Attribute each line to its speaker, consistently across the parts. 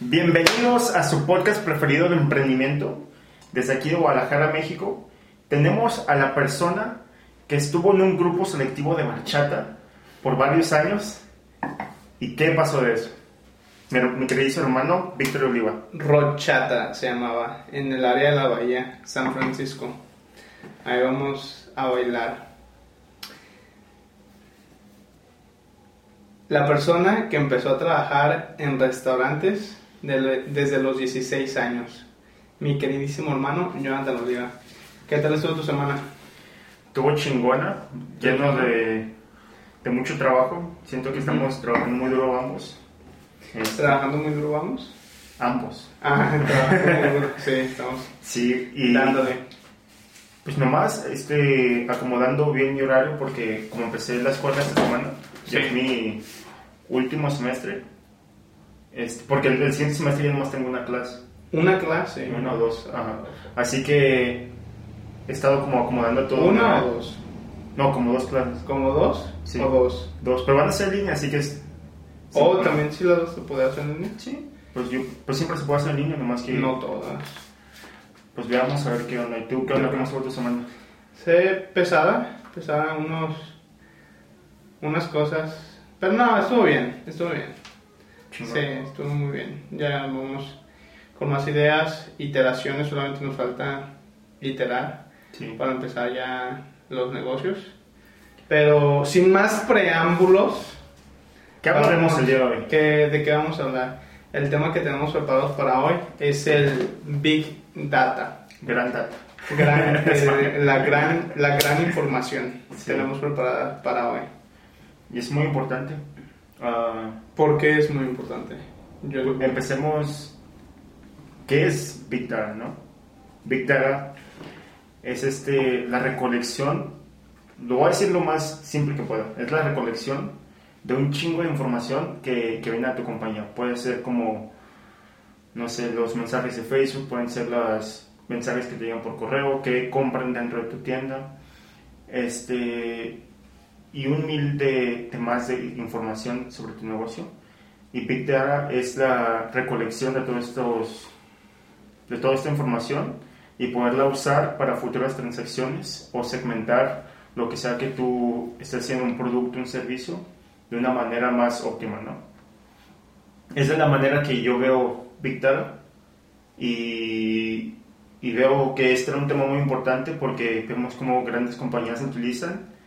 Speaker 1: Bienvenidos a su podcast preferido de emprendimiento. Desde aquí de Guadalajara, México, tenemos a la persona que estuvo en un grupo selectivo de marchata por varios años. ¿Y qué pasó de eso? Mi, mi querido hermano Víctor Oliva.
Speaker 2: Rochata se llamaba, en el área de la bahía, San Francisco. Ahí vamos a bailar. La persona que empezó a trabajar en restaurantes de- desde los 16 años. Mi queridísimo hermano Jonathan Oliva. ¿Qué tal estuvo tu semana?
Speaker 1: Estuvo chingona, lleno de, de mucho trabajo. Siento que estamos trabajando muy duro ambos. Este,
Speaker 2: ¿Trabajando muy duro vamos?
Speaker 1: ambos.
Speaker 2: Ah, trabajando muy duro. Sí, estamos
Speaker 1: Sí, y
Speaker 2: dándole.
Speaker 1: pues nomás este, acomodando bien mi horario porque como empecé la escuela esta semana, ya
Speaker 2: Sí.
Speaker 1: es mi último semestre. Este, porque el, el siguiente semestre ya nomás tengo una clase,
Speaker 2: Una clase.
Speaker 1: una o dos. Ajá. Así que he estado como acomodando todo.
Speaker 2: ¿Una o dos?
Speaker 1: No, como dos clases.
Speaker 2: ¿Como dos?
Speaker 1: Sí.
Speaker 2: ¿O dos?
Speaker 1: Dos, pero van a ser en línea, así que es...
Speaker 2: ¿O
Speaker 1: sí,
Speaker 2: también si las dos se puede hacer en línea?
Speaker 1: Sí, pues, yo, pues siempre se puede hacer en línea, nomás que...
Speaker 2: No todas.
Speaker 1: Pues veamos a ver qué onda. ¿Y tú qué onda? ¿Cómo estuvo tu semana?
Speaker 2: Sé pesada, pesada unos, unas cosas. Pero no, estuvo bien, estuvo bien. Sí, estuvo muy bien. Ya vamos con más ideas, iteraciones, solamente nos falta iterar
Speaker 1: Sí.
Speaker 2: para empezar ya los negocios. Pero sin más preámbulos,
Speaker 1: ¿Qué hablaremos el día de hoy?
Speaker 2: ¿qué- ¿de qué vamos a hablar? El tema que tenemos preparado para hoy es el Big Data.
Speaker 1: Gran data.
Speaker 2: Gran, eh, la, gran, la gran información
Speaker 1: Sí.
Speaker 2: tenemos preparada para hoy.
Speaker 1: Y es muy importante. Ah,
Speaker 2: ¿Por qué es muy importante? Yo lo-
Speaker 1: empecemos. ¿Qué es Big Data, no? Big Data es este, la recolección, lo voy a decir lo más simple que pueda, es la recolección de un chingo de información que, que viene a tu compañía. Puede ser como, no sé, los mensajes de Facebook, pueden ser los mensajes que te llegan por correo, que compran dentro de tu tienda, este, y un mil de, de más de información sobre tu negocio. Y Big Data es la recolección de todos estos de toda esta información y poderla usar para futuras transacciones o segmentar lo que sea que tú estés haciendo un producto, un servicio de una manera más óptima, ¿no? Esa es la manera que yo veo Big Data y, y veo que este era un tema muy importante porque vemos como grandes compañías utilizan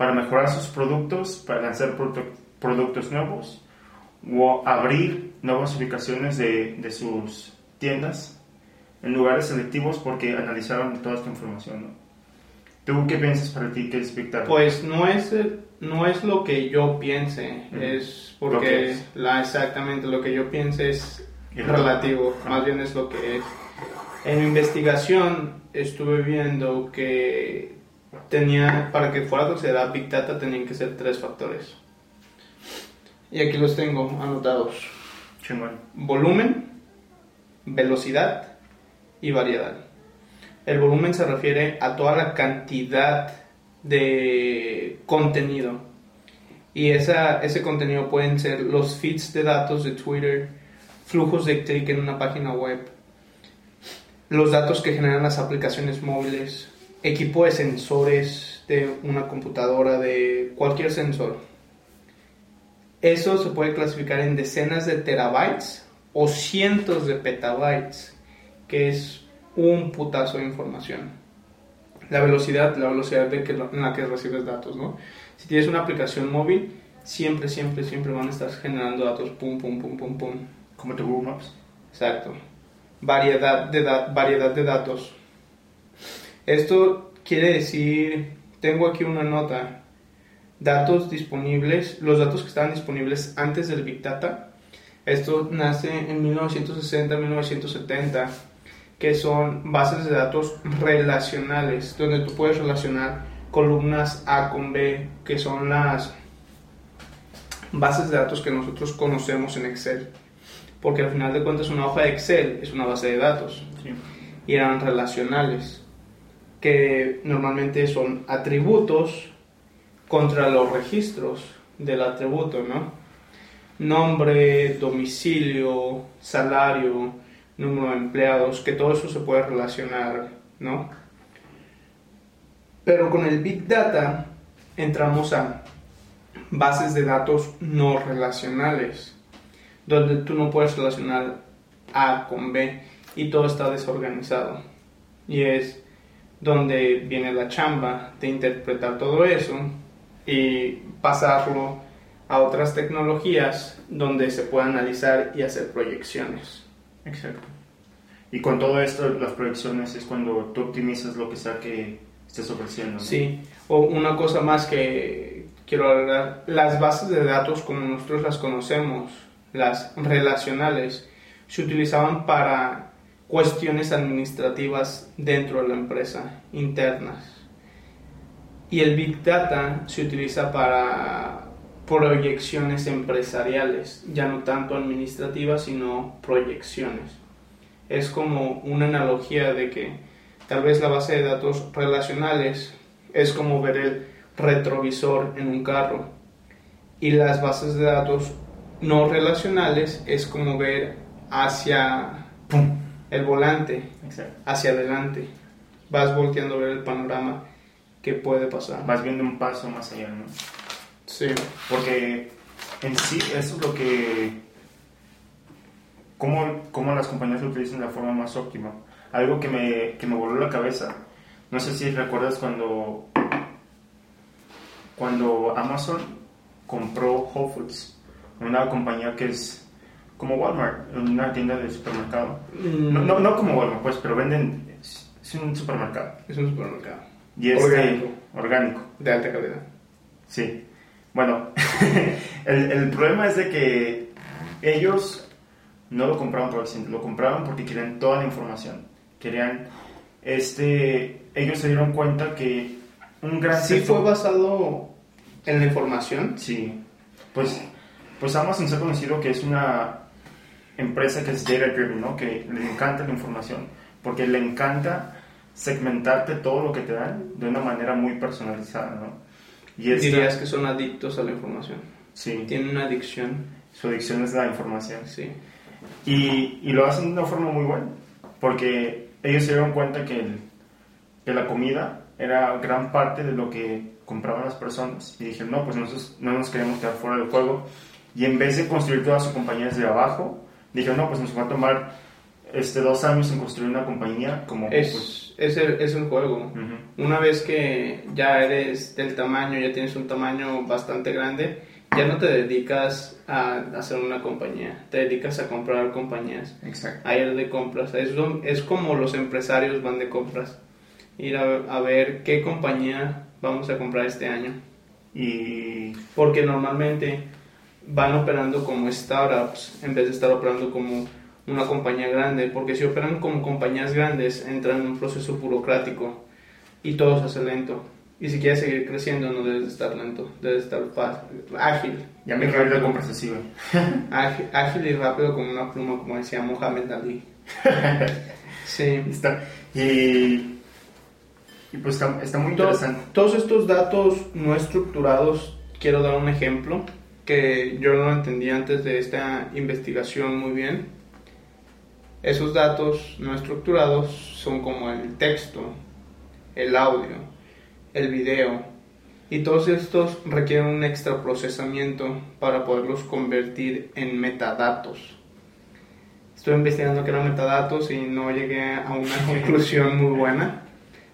Speaker 1: para mejorar sus productos, para lanzar produ- productos nuevos o abrir nuevas ubicaciones de, de sus tiendas en lugares selectivos porque analizaron toda esta información. ¿no? ¿Tú qué piensas para ti que es Big Data?
Speaker 2: Pues no es, no es lo que yo piense,
Speaker 1: Ujú.
Speaker 2: es porque
Speaker 1: que es.
Speaker 2: la, exactamente lo que yo piense es relativo, más bien es lo que es. En investigación estuve viendo que tenía, para que fuera considerada Big Data tenían que ser tres factores. Y aquí los tengo anotados. Volumen, velocidad y variedad. El volumen se refiere a toda la cantidad de contenido. Y esa, ese contenido pueden ser los feeds de datos de Twitter, flujos de clic en una página web, los datos que generan las aplicaciones móviles, equipo de sensores de una computadora, de cualquier sensor. Eso se puede clasificar en decenas de terabytes o cientos de petabytes, que es un putazo de información. La velocidad, la velocidad de que, en la que recibes datos, ¿no? Si tienes una aplicación móvil, siempre, siempre, siempre van a estar generando datos, pum, pum, pum, pum, pum.
Speaker 1: ¿Cómo te Google Maps?
Speaker 2: Exacto. Variedad de, da- variedad de datos. Esto quiere decir, tengo aquí una nota, datos disponibles, los datos que estaban disponibles antes del Big Data. Esto nace en 1960-1970, que son bases de datos relacionales, donde tú puedes relacionar columnas A con B, que son las bases de datos que nosotros conocemos en Excel. Porque al final de cuentas una hoja de Excel es una base de datos
Speaker 1: Sí.
Speaker 2: y eran relacionales, que normalmente son atributos contra los registros del atributo, ¿no? nombre, domicilio, salario, número de empleados, que todo eso se puede relacionar, ¿no? Pero con el Big Data entramos a bases de datos no relacionales, donde tú no puedes relacionar A con B y todo está desorganizado. Y es donde viene la chamba de interpretar todo eso y pasarlo a otras tecnologías donde se pueda analizar y hacer proyecciones.
Speaker 1: Exacto. Y con todo esto, las proyecciones es cuando tú optimizas lo que sea que estés ofreciendo. ¿no?
Speaker 2: Sí, o una cosa más que quiero agregar, las bases de datos como nosotros las conocemos, las relacionales, se utilizaban para cuestiones administrativas dentro de la empresa, internas. Y el Big Data se utiliza para proyecciones empresariales, ya no tanto administrativas, sino proyecciones. Es como una analogía de que tal vez la base de datos relacionales es como ver el retrovisor en un carro y las bases de datos no relacionales es como ver hacia. El volante,
Speaker 1: Exacto.
Speaker 2: hacia adelante. Vas volteando a ver el panorama que puede pasar.
Speaker 1: Vas viendo un paso más allá, ¿no?
Speaker 2: Sí.
Speaker 1: Porque en sí eso es lo que... Cómo, cómo las compañías lo utilizan de la forma más óptima. Algo que me, que me voló la cabeza. No sé si recuerdas cuando... Cuando Amazon compró Whole Foods. Una compañía que es como Walmart, una tienda de supermercado. No, no, no como Walmart, pues, pero venden... Es, es un supermercado.
Speaker 2: Es un supermercado.
Speaker 1: Y es
Speaker 2: Orgánico.
Speaker 1: orgánico.
Speaker 2: De alta calidad.
Speaker 1: Sí. Bueno, el, el problema es de que ellos no lo compraron por accidente, lo compraron porque querían toda la información. Querían, este, ellos se dieron cuenta que un gran
Speaker 2: Sí
Speaker 1: sector-
Speaker 2: fue basado en la información.
Speaker 1: Sí, pues, pues Amazon se ha conocido que es una empresa que es data driven, ¿no? Que le encanta la información, porque le encanta segmentarte todo lo que te dan de una manera muy personalizada, ¿no? Y esta-
Speaker 2: Dirías que son adictos a la información.
Speaker 1: sí,
Speaker 2: Tienen una adicción.
Speaker 1: su adicción es la información.
Speaker 2: Sí.
Speaker 1: Y, y lo hacen de una forma muy buena, porque ellos se dieron cuenta que, el- que la comida era gran parte de lo que compraban las personas. Y dijeron, no, pues nosotros no nos queremos quedar fuera del juego. Y en vez de construir toda su compañía desde abajo, dijeron, no, pues nos va a tomar este, dos años en construir una compañía como... pues,
Speaker 2: Es, es, el, es un juego.
Speaker 1: ujú,
Speaker 2: Una vez que ya eres del tamaño, ya tienes un tamaño bastante grande, ya no te dedicas a hacer una compañía, te dedicas a comprar compañías,
Speaker 1: Exacto.
Speaker 2: a ir de compras. Es, es como los empresarios van de compras, ir a, a ver qué compañía vamos a comprar este año.
Speaker 1: Y
Speaker 2: Porque normalmente van operando como startups en vez de estar operando como una compañía grande. Porque si operan como compañías grandes, entran en un proceso burocrático y todo se hace lento. Y si quieres seguir creciendo, no debes de estar lento, debes de estar fácil, ágil.
Speaker 1: ya me compras así, güey.
Speaker 2: ágil, ágil y rápido como una pluma, como decía Mohamed Ali. sí.
Speaker 1: Está. Y, y pues está, está muy interesante.
Speaker 2: Todos estos datos no estructurados, quiero dar un ejemplo que yo no entendí antes de esta investigación muy bien. Esos datos no estructurados son como el texto, el audio, el video, y todos estos requieren un extra procesamiento para poderlos convertir en metadatos. Estoy investigando qué eran metadatos y no llegué a una conclusión muy buena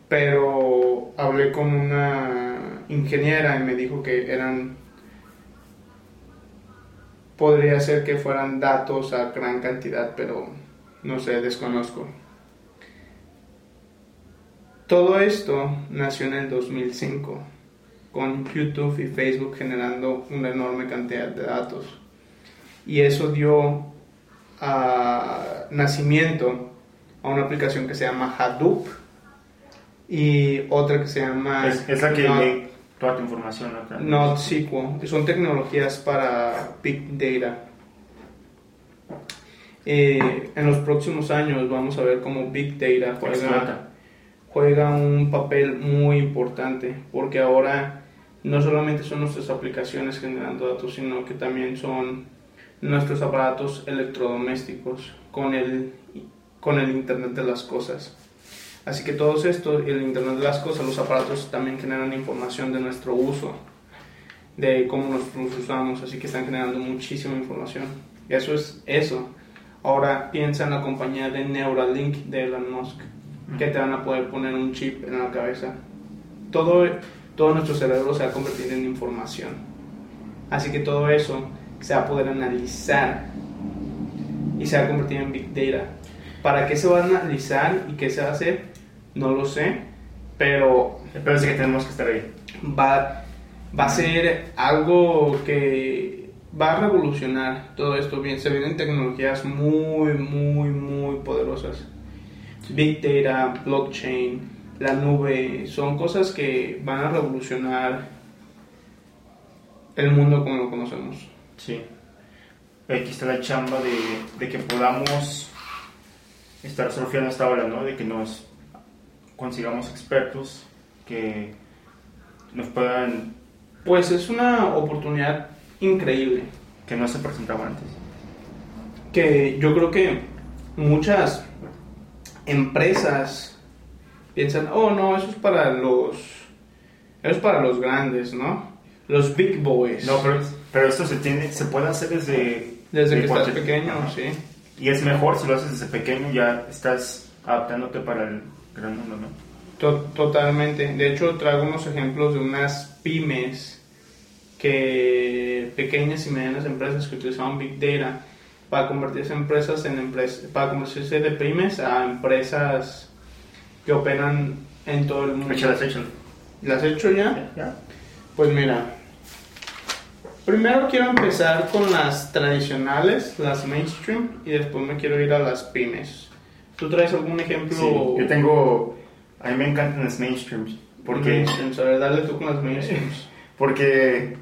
Speaker 2: pero hablé con una ingeniera y me dijo que eran podría ser que fueran datos a gran cantidad pero no sé desconozco. Todo esto nació en el 2005 con YouTube y Facebook generando una enorme cantidad de datos. Y eso dio nacimiento a una aplicación que se llama Hadoop y otra que se llama
Speaker 1: Es, es la que toda tu información.
Speaker 2: NodeSQL, que son tecnologías para Big Data. Eh, en los próximos años vamos a ver cómo Big Data juega, juega un papel muy importante, porque ahora no solamente son nuestras aplicaciones generando datos, sino que también son nuestros aparatos electrodomésticos con el, con el Internet de las Cosas. Así que todo esto, el Internet de las Cosas, los aparatos también generan información de nuestro uso, de cómo nos, los usamos, así que están generando muchísima información. Eso es eso. Ahora piensa en la compañía de Neuralink de Elon Musk, que te van a poder poner un chip en la cabeza. Todo, todo nuestro cerebro se va a convertir en información. Así que todo eso se va a poder analizar y se va a convertir en Big Data. ¿Para qué se va a analizar y qué se va a hacer? No lo sé, pero...
Speaker 1: Pero sí que tenemos que estar ahí.
Speaker 2: Va, va a ser algo que va a revolucionar todo esto. Bien, se vienen tecnologías muy, muy, muy poderosas. Big Data, blockchain, la nube, son cosas que van a revolucionar el mundo como lo conocemos.
Speaker 1: Sí. Aquí está la chamba de, de que podamos estar surfeando esta ola, ¿no? De que nos consigamos expertos que nos puedan...
Speaker 2: Pues es una oportunidad increíble.
Speaker 1: Que no se presentaba antes.
Speaker 2: Que yo creo que muchas empresas piensan, oh no, eso es para los... Eso es para los grandes, ¿no? Los big boys.
Speaker 1: No, pero, pero esto se, tiene, se puede hacer desde...
Speaker 2: Desde que estás pequeño, sí.
Speaker 1: Y es mejor si lo haces desde pequeño, ya estás adaptándote para el
Speaker 2: totalmente. De hecho, traigo unos ejemplos de unas pymes que pequeñas y medianas empresas que utilizaban Big Data para convertirse en empresas en empresas, para convertirse de pymes a empresas que operan en todo el mundo.
Speaker 1: ¿Las hecho?
Speaker 2: ¿Las he hecho ya? Pues mira, primero quiero empezar con las tradicionales, las mainstream, y después me quiero ir a las pymes. ¿Tú traes algún ejemplo?
Speaker 1: Sí, yo tengo. A mí me encantan las mainstreams. Porque.
Speaker 2: Mainstreams, a ver, dale tú con las mainstreams.
Speaker 1: porque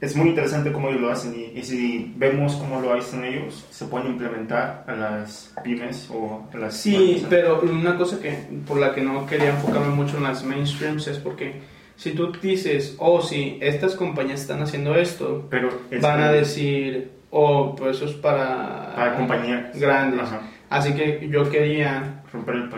Speaker 1: es muy interesante cómo ellos lo hacen y, si vemos cómo lo hacen ellos, se pueden implementar a las pymes o a las...
Speaker 2: Sí, pero una cosa que por la que no quería enfocarme mucho en las mainstreams es porque si tú dices, oh, sí, estas compañías están haciendo esto,
Speaker 1: pero
Speaker 2: van a decir, oh, pues eso es para...
Speaker 1: Para compañías
Speaker 2: grandes. Ajá. Así que yo quería
Speaker 1: romper el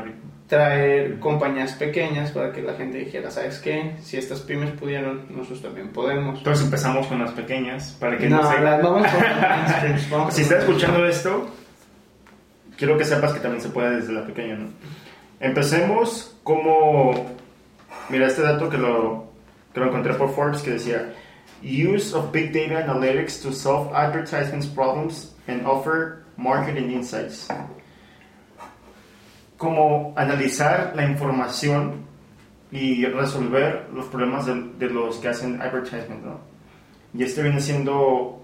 Speaker 2: traer compañías pequeñas para que la gente dijera, ¿sabes qué? Si estas pymes pudieron, nosotros también podemos.
Speaker 1: Entonces empezamos con las pequeñas para que
Speaker 2: no, no vamos con
Speaker 1: Si estás escuchando esto, quiero que sepas que también se puede desde la pequeña, ¿no? Empecemos como... Mira, este dato que lo, que lo encontré por Forbes que decía Use of Big Data Analytics to solve advertisements problems and offer marketing insights como analizar la información y resolver los problemas de, los que hacen advertisement, ¿no? Y este viene siendo,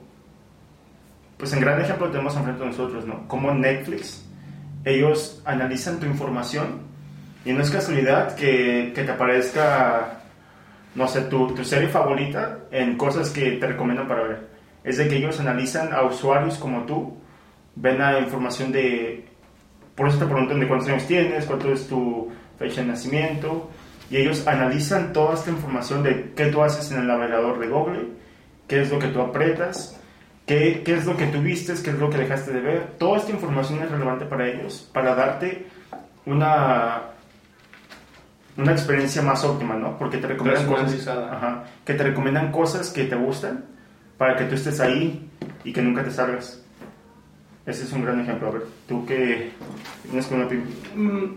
Speaker 1: pues en gran ejemplo tenemos enfrente de nosotros, ¿no? Como Netflix, ellos analizan tu información y no es casualidad que, que te aparezca, no sé, tu, tu serie favorita en cosas que te recomiendan para ver. Es de que ellos analizan a usuarios como tú, ven la información de por eso te preguntan de cuántos años tienes, cuánto es tu fecha de nacimiento, y ellos analizan toda esta información de qué tú haces en el navegador de Google, qué es lo que tú apretas, qué, qué es lo que tú vistes, qué es lo que dejaste de ver. Toda esta información es relevante para ellos, para darte una, una experiencia más óptima, ¿no? Porque te recomiendan cosas, ajá, que te recomiendan cosas que te gustan para que tú estés ahí y que nunca te salgas. Ese es un gran ejemplo. A ver, tú qué tienes con una.
Speaker 2: Mm,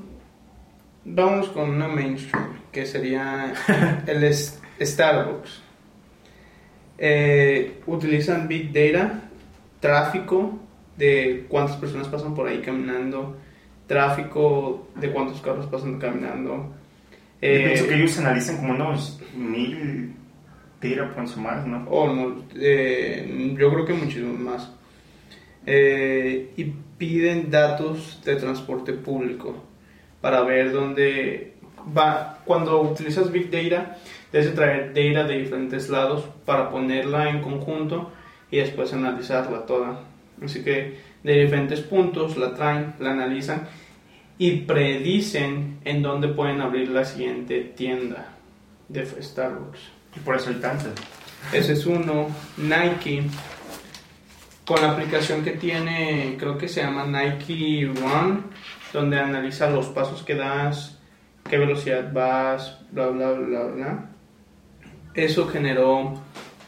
Speaker 2: vamos con una mainstream, que sería el Starbucks. Eh, utilizan Big Data, tráfico de cuántas personas pasan por ahí caminando, tráfico de cuántos carros pasan caminando.
Speaker 1: Eh, pienso que ellos analizan como unos mil data points más, ¿no?
Speaker 2: Oh, no, eh, yo creo que muchísimo más. Eh, y piden datos de transporte público para ver dónde va. Cuando utilizas Big Data, debes traer data de diferentes lados para ponerla en conjunto y después analizarla toda. Así que de diferentes puntos la traen, la analizan y predicen en dónde pueden abrir la siguiente tienda de Starbucks.
Speaker 1: Y por eso hay tantas.
Speaker 2: Ese es uno. Nike con la aplicación que tiene, creo que se llama Nike Run, donde analiza los pasos que das, qué velocidad vas, bla, bla, bla, bla. Eso generó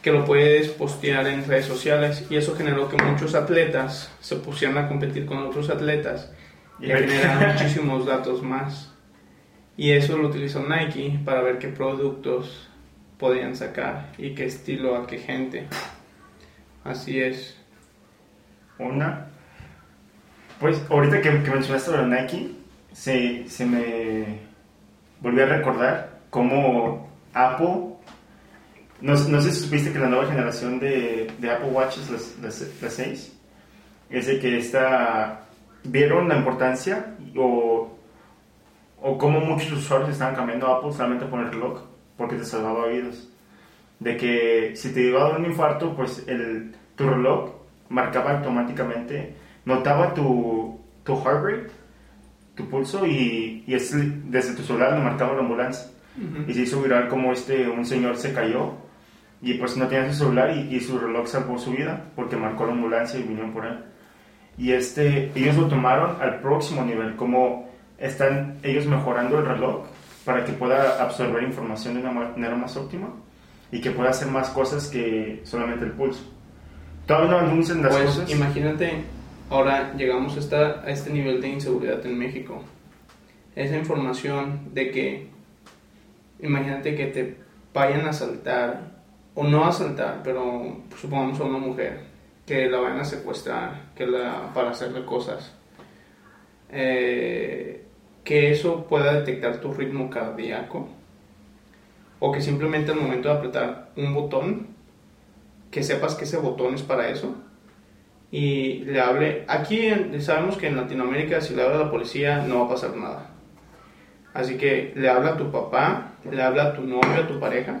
Speaker 2: que lo puedes postear en redes sociales y eso generó que muchos atletas se pusieran a competir con otros atletas y generaron muchísimos datos más. Y eso lo utilizó Nike para ver qué productos podían sacar y qué estilo a qué gente. Así es.
Speaker 1: Una. Pues ahorita que, mencionaste lo de Nike, se, se me volvió a recordar cómo Apple. No, no sé si supiste que la nueva generación de, de Apple Watches, las, las, las 6, es de que esta, vieron la importancia o, o cómo muchos usuarios estaban cambiando Apple solamente por el reloj, porque te salvaba vidas. De que si te iba a dar un infarto, pues el, tu reloj marcaba automáticamente, notaba tu, tu heart rate, tu pulso, y, y es, desde tu celular lo marcaba la ambulancia. Y se hizo viral como este, un señor se cayó y pues no tenía su celular y, y, su reloj salvó su vida porque marcó la ambulancia y vinieron por él. Y este, ellos lo tomaron al próximo nivel, como están ellos mejorando el reloj para que pueda absorber información de una manera más óptima y que pueda hacer más cosas que solamente el pulso. Todavía no anuncian las
Speaker 2: Pues
Speaker 1: cosas.
Speaker 2: imagínate, ahora llegamos a, esta- a este nivel de inseguridad en México. Esa información de que, imagínate que te vayan a asaltar, o no a asaltar, pero supongamos a una mujer, que la vayan a secuestrar, que la, para hacerle cosas. Eh, que eso pueda detectar tu ritmo cardíaco, o que simplemente al momento de apretar un botón, que sepas que ese botón es para eso y le hable. Aquí en- sabemos que en Latinoamérica si le habla a la policía no va a pasar nada. Así que le habla a tu papá, le habla a tu novio, a tu pareja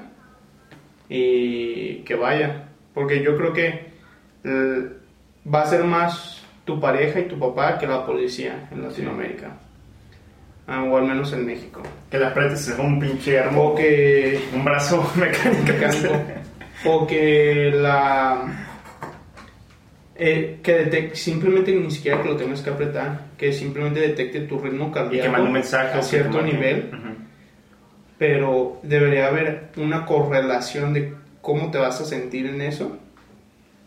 Speaker 2: y que vaya. Porque yo creo que eh, va a ser más tu pareja y tu papá que la policía en Latinoamérica. Ah, o al menos en México.
Speaker 1: Que la apretes es un pinche armo,
Speaker 2: O que
Speaker 1: un brazo mecánico.
Speaker 2: mecánico. O que la eh, que detecte simplemente ni siquiera que lo tengas que apretar que simplemente detecte tu ritmo
Speaker 1: Y
Speaker 2: cardíaco
Speaker 1: que mande un mensaje.
Speaker 2: a cierto nivel
Speaker 1: Ujú.
Speaker 2: pero debería haber una correlación de cómo te vas a sentir en eso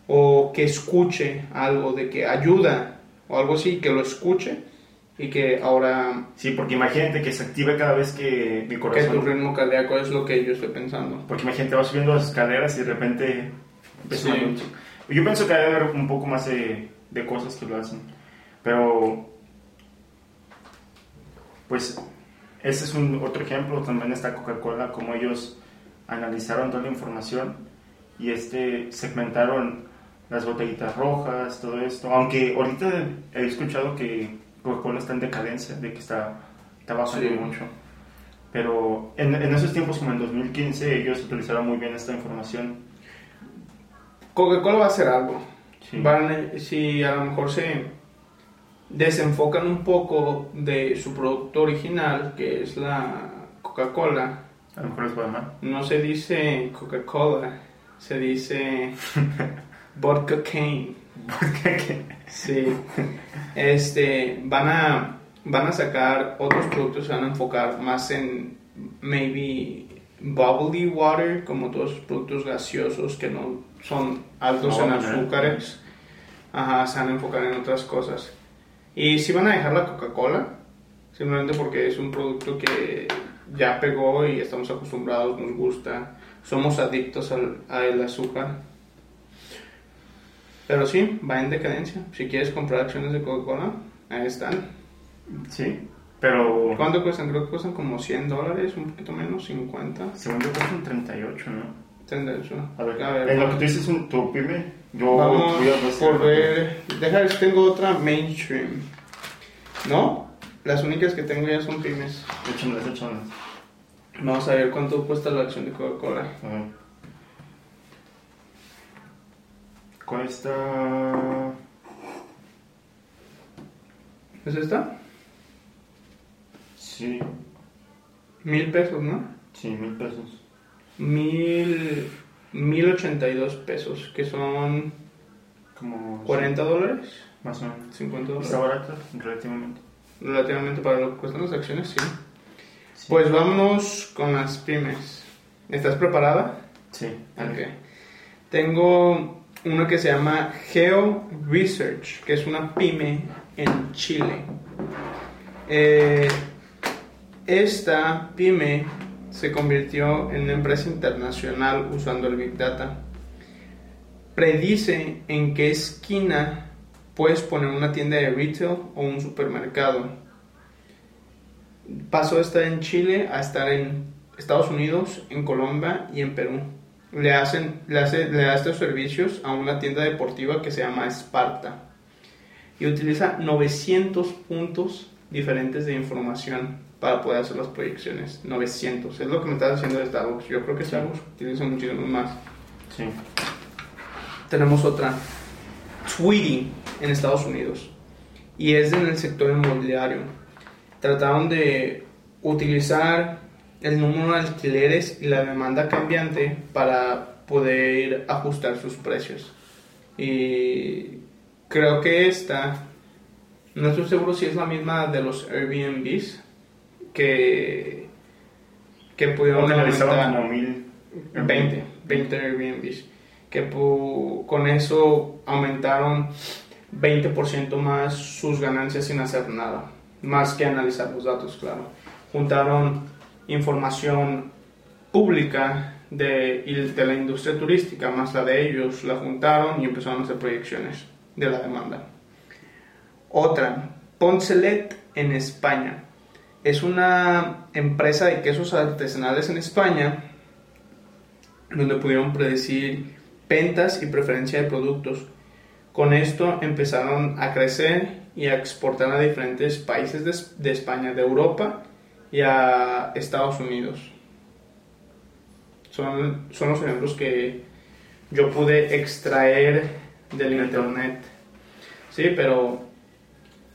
Speaker 2: o que escuche algo de que ayuda o algo así que lo escuche y que ahora
Speaker 1: Sí, porque imagínate que se active cada vez que mi
Speaker 2: que tu
Speaker 1: corazón...
Speaker 2: ritmo cardíaco es lo que yo estoy pensando
Speaker 1: Porque imagínate, vas subiendo las escaleras y de repente...
Speaker 2: Sí.
Speaker 1: Yo pienso que debe haber un poco más de, de cosas que lo hacen. Pero... Pues ese es un otro ejemplo. También está Coca-Cola, como ellos analizaron toda la información y este segmentaron las botellitas rojas, todo esto. Aunque ahorita he escuchado que Coca-Cola está en decadencia, de que está, está bajando
Speaker 2: Sí.
Speaker 1: mucho. Pero en, en esos tiempos, como en 2015, ellos utilizaron muy bien esta información.
Speaker 2: Coca-Cola va a hacer algo
Speaker 1: Sí.
Speaker 2: Van, si a lo mejor se desenfocan un poco de su producto original, que es la Coca-Cola,
Speaker 1: A lo mejor les va mal.
Speaker 2: no se dice Coca-Cola, se dice vodka cane. Sí. Este, van a, van a sacar otros productos, se van a enfocar más en maybe bubbly water, como todos los productos gaseosos que no son altos en
Speaker 1: Oh, man.
Speaker 2: azúcares. Ajá, se van a enfocar en otras cosas. Y si van a dejar la Coca-Cola, simplemente porque es un producto que ya pegó y estamos acostumbrados, nos gusta, somos adictos al, al azúcar. Pero sí, va en decadencia. Si quieres comprar acciones de Coca-Cola, ahí están.
Speaker 1: Sí, pero
Speaker 2: ¿Cuánto cuestan? Creo que cuestan como 100 dólares, un poquito menos, 50.
Speaker 1: según yo cuestan 38, ¿no?
Speaker 2: Tendencia.
Speaker 1: A ver,
Speaker 2: A ver,
Speaker 1: en lo que tú dices un, tu pyme, yo
Speaker 2: Vamos
Speaker 1: voy a
Speaker 2: por ver. Deja ver si tengo otra mainstream. ¿No? Las únicas que tengo ya son pymes.
Speaker 1: Échamelas, échamelas.
Speaker 2: Vamos a ver cuánto cuesta la acción de Coca-Cola.
Speaker 1: A ver. Cuesta.
Speaker 2: ¿Es esta?
Speaker 1: Sí,
Speaker 2: Mil pesos, ¿no?
Speaker 1: sí, mil pesos.
Speaker 2: Mil. Mil ochenta y dos pesos, que son
Speaker 1: Como
Speaker 2: 40 dólares,
Speaker 1: más o menos.
Speaker 2: 50
Speaker 1: Está
Speaker 2: dólares.
Speaker 1: barato, relativamente.
Speaker 2: Relativamente para lo que cuestan las acciones, sí.
Speaker 1: Sí.
Speaker 2: Pues vámonos con las pymes. ¿Estás preparada?
Speaker 1: Sí.
Speaker 2: Ok. Tengo una que se llama Geo Research, que es una pyme en Chile. Eh, esta pyme se convirtió en una empresa internacional usando el Big Data. Predice en qué esquina puedes poner una tienda de retail o un supermercado. Pasó de estar en Chile a estar en Estados Unidos, en Colombia y en Perú. Le, hacen, le, hace, le da estos servicios a una tienda deportiva que se llama Sparta y utiliza 900 puntos diferentes de información para poder hacer las proyecciones. 900, es lo que me estás diciendo de Starbucks. Yo creo que Starbucks utiliza muchísimo más.
Speaker 1: Sí.
Speaker 2: Tenemos otra, Tweety, en Estados Unidos, y es en el sector inmobiliario. Trataron de utilizar el número de alquileres y la demanda cambiante para poder ajustar sus precios. Y creo que esta, no estoy seguro si es la misma de los Airbnbs, que, que pudieron aumentar-
Speaker 1: como mil.
Speaker 2: 20, 20 Airbnbs. Que con eso aumentaron 20% más sus ganancias sin hacer nada. Más que analizar los datos, claro. Juntaron información pública de, de la industria turística, más la de ellos, la juntaron y empezaron a hacer proyecciones de la demanda. Otra, Poncelet en España. Es una empresa de quesos artesanales en España donde pudieron predecir ventas y preferencia de productos. Con esto empezaron a crecer y a exportar a diferentes países de, de España, de Europa y a Estados Unidos. Son, son los ejemplos que yo pude extraer del internet. Sí, pero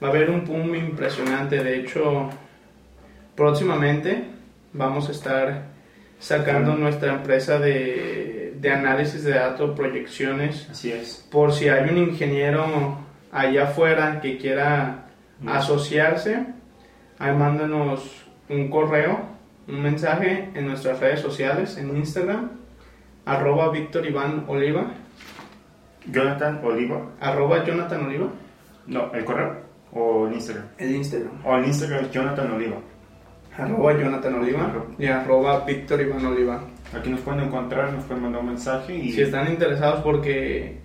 Speaker 2: va a haber un boom impresionante. De hecho, próximamente vamos a estar sacando nuestra empresa de, de análisis de datos, proyecciones,
Speaker 1: Así es.
Speaker 2: por si hay un ingeniero allá afuera que quiera asociarse, ahí mándanos un correo, un mensaje en nuestras redes sociales, en Instagram, arroba Víctor Iván Oliva,
Speaker 1: Jonathan Oliva.
Speaker 2: arroba Jonathan Oliva,
Speaker 1: No, el correo. O el Instagram.
Speaker 2: el Instagram,
Speaker 1: O el Instagram es Jonathan Oliva.
Speaker 2: arroba Jonathan Oliva
Speaker 1: Arroba.
Speaker 2: y arroba Víctor Iván Oliva.
Speaker 1: Aquí nos pueden encontrar, nos pueden mandar un mensaje y.
Speaker 2: Si están interesados porque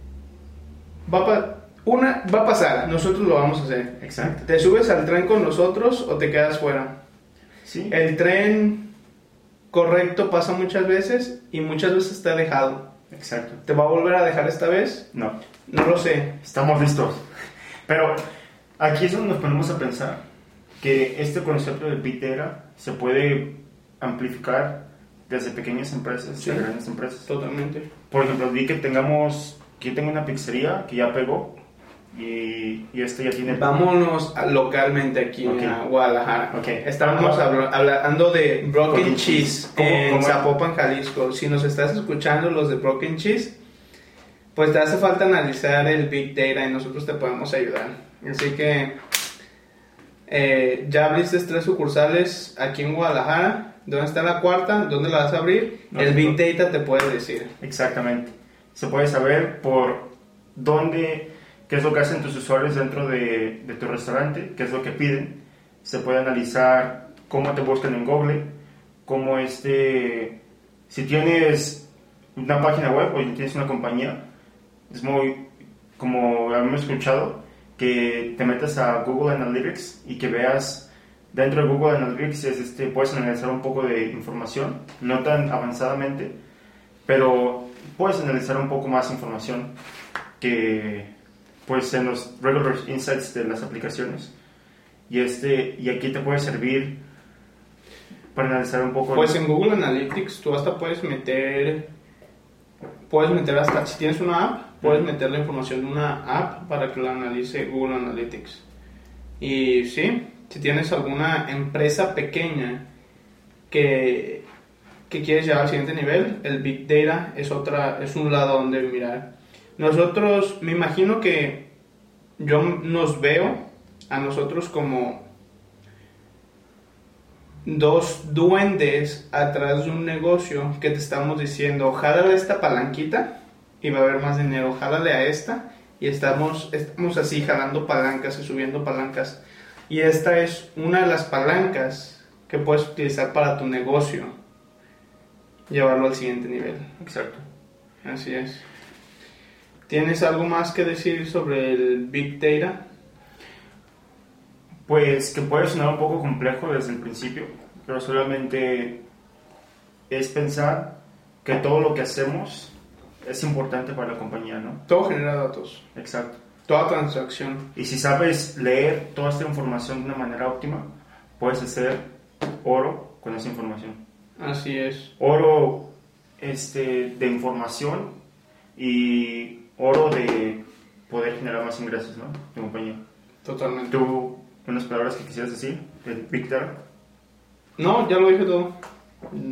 Speaker 2: va pa- una, va a pasar, nosotros lo vamos a hacer.
Speaker 1: Exacto.
Speaker 2: ¿Te subes al tren con nosotros o te quedas fuera?
Speaker 1: Sí.
Speaker 2: El tren correcto pasa muchas veces y muchas veces te ha dejado.
Speaker 1: Exacto.
Speaker 2: ¿Te va a volver a dejar esta vez?
Speaker 1: No.
Speaker 2: No lo sé.
Speaker 1: Estamos listos. Pero aquí es donde nos ponemos a pensar que este concepto de Data se puede amplificar desde pequeñas empresas
Speaker 2: Sí.
Speaker 1: a grandes empresas.
Speaker 2: Totalmente.
Speaker 1: Por ejemplo, di que tengamos, que yo tengo una pizzería que ya pegó y, y este ya tiene...
Speaker 2: Vámonos a- localmente aquí
Speaker 1: Ok.
Speaker 2: a Guadalajara.
Speaker 1: Ok.
Speaker 2: Estábamos habla- hablando de Broken
Speaker 1: Broken
Speaker 2: Cheese.
Speaker 1: ¿Cómo-
Speaker 2: en
Speaker 1: cómo?
Speaker 2: Zapopan, Jalisco. Si nos estás escuchando los de Broken Cheese, pues te hace falta analizar el Big Data y nosotros te podemos ayudar. Así que eh, ya abriste tres sucursales aquí en Guadalajara. ¿Dónde está la cuarta? ¿Dónde la vas a abrir?
Speaker 1: No
Speaker 2: el. Big Data te puede decir.
Speaker 1: Exactamente. Se puede saber por dónde, qué es lo que hacen tus usuarios dentro de, de tu restaurante, qué es lo que piden. Se puede analizar cómo te buscan en Google, cómo este, si tienes una página web o si tienes una compañía, es muy, como hemos escuchado, que te metas a Google Analytics y que veas dentro de Google Analytics es, este, puedes analizar un poco de información, no tan avanzadamente, pero puedes analizar un poco más información que pues en los regular insights de las aplicaciones y este y aquí te puede servir para analizar un poco
Speaker 2: Pues en Google Analytics tú hasta puedes meter, puedes meter hasta, si tienes una app, puedes meter la información de una app para que la analice Google Analytics. Y sí, si tienes alguna empresa pequeña que, que quieres llevar al siguiente nivel, el Big Data es, otra, es un lado donde mirar. Nosotros, me imagino que yo nos veo a nosotros como dos duendes atrás de un negocio que te estamos diciendo, jálale esta palanquita y va a haber más dinero, jálale a esta y estamos, estamos así jalando palancas y subiendo palancas. Y esta es una de las palancas que puedes utilizar para tu negocio, llevarlo al siguiente nivel.
Speaker 1: Exacto.
Speaker 2: Así es. ¿Tienes algo más que decir sobre el Big Data?
Speaker 1: Pues que puede sonar un poco complejo desde el principio, pero solamente es pensar que todo lo que hacemos es importante para la compañía, ¿no?
Speaker 2: Todo genera datos.
Speaker 1: Exacto.
Speaker 2: Toda transacción.
Speaker 1: Y si sabes leer toda esta información de una manera óptima, puedes hacer oro con esa información.
Speaker 2: Así es.
Speaker 1: Oro este, de información y oro de poder generar más ingresos, ¿no? De compañía.
Speaker 2: Totalmente.
Speaker 1: ¿Tú, unas palabras que quisieras decir Big Data?
Speaker 2: No, ya lo dije todo.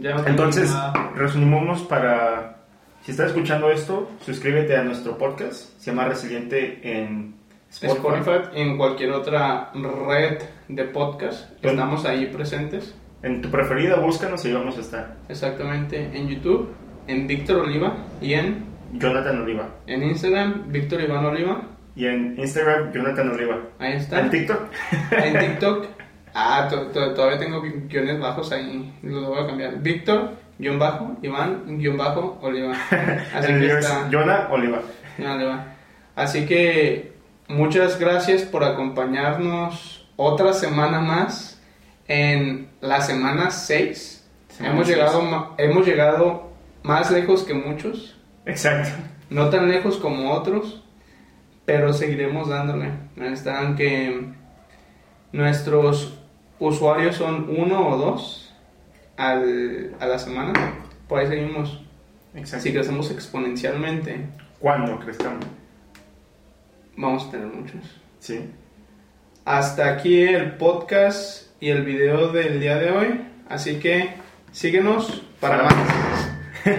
Speaker 2: Ya no
Speaker 1: Entonces, resumimos para... Si estás escuchando esto, suscríbete a nuestro podcast. Se llama Resiliente en Spotify.
Speaker 2: Spotify en cualquier otra red de podcast.
Speaker 1: Bueno.
Speaker 2: Estamos ahí presentes.
Speaker 1: En tu preferida, búscanos y vamos a estar.
Speaker 2: Exactamente. En YouTube, en Víctor Oliva y en,
Speaker 1: Jonathan Oliva.
Speaker 2: en Instagram, Víctor Iván Oliva.
Speaker 1: Y en Instagram, Jonathan Oliva.
Speaker 2: Ahí está.
Speaker 1: En TikTok.
Speaker 2: En TikTok, ah, to- to- todavía tengo gui- guiones bajos ahí, lo voy a cambiar. Víctor, guion bajo, Iván, guion bajo, Oliva. Así que está,
Speaker 1: Jonah Oliva.
Speaker 2: Así que muchas gracias por acompañarnos otra semana más en la semana 6.
Speaker 1: Semana
Speaker 2: Hemos llegado, hemos llegado más lejos que muchos,
Speaker 1: Exacto.
Speaker 2: no tan lejos como otros, pero seguiremos dándole. Están que nuestros usuarios son uno o dos al- a la semana. Por ahí seguimos.
Speaker 1: Exacto.
Speaker 2: Si crecemos exponencialmente,
Speaker 1: ¿Cuándo crezcamos?
Speaker 2: vamos a tener muchos.
Speaker 1: Sí.
Speaker 2: Hasta aquí el podcast y el video del día de hoy. Así que síguenos para más.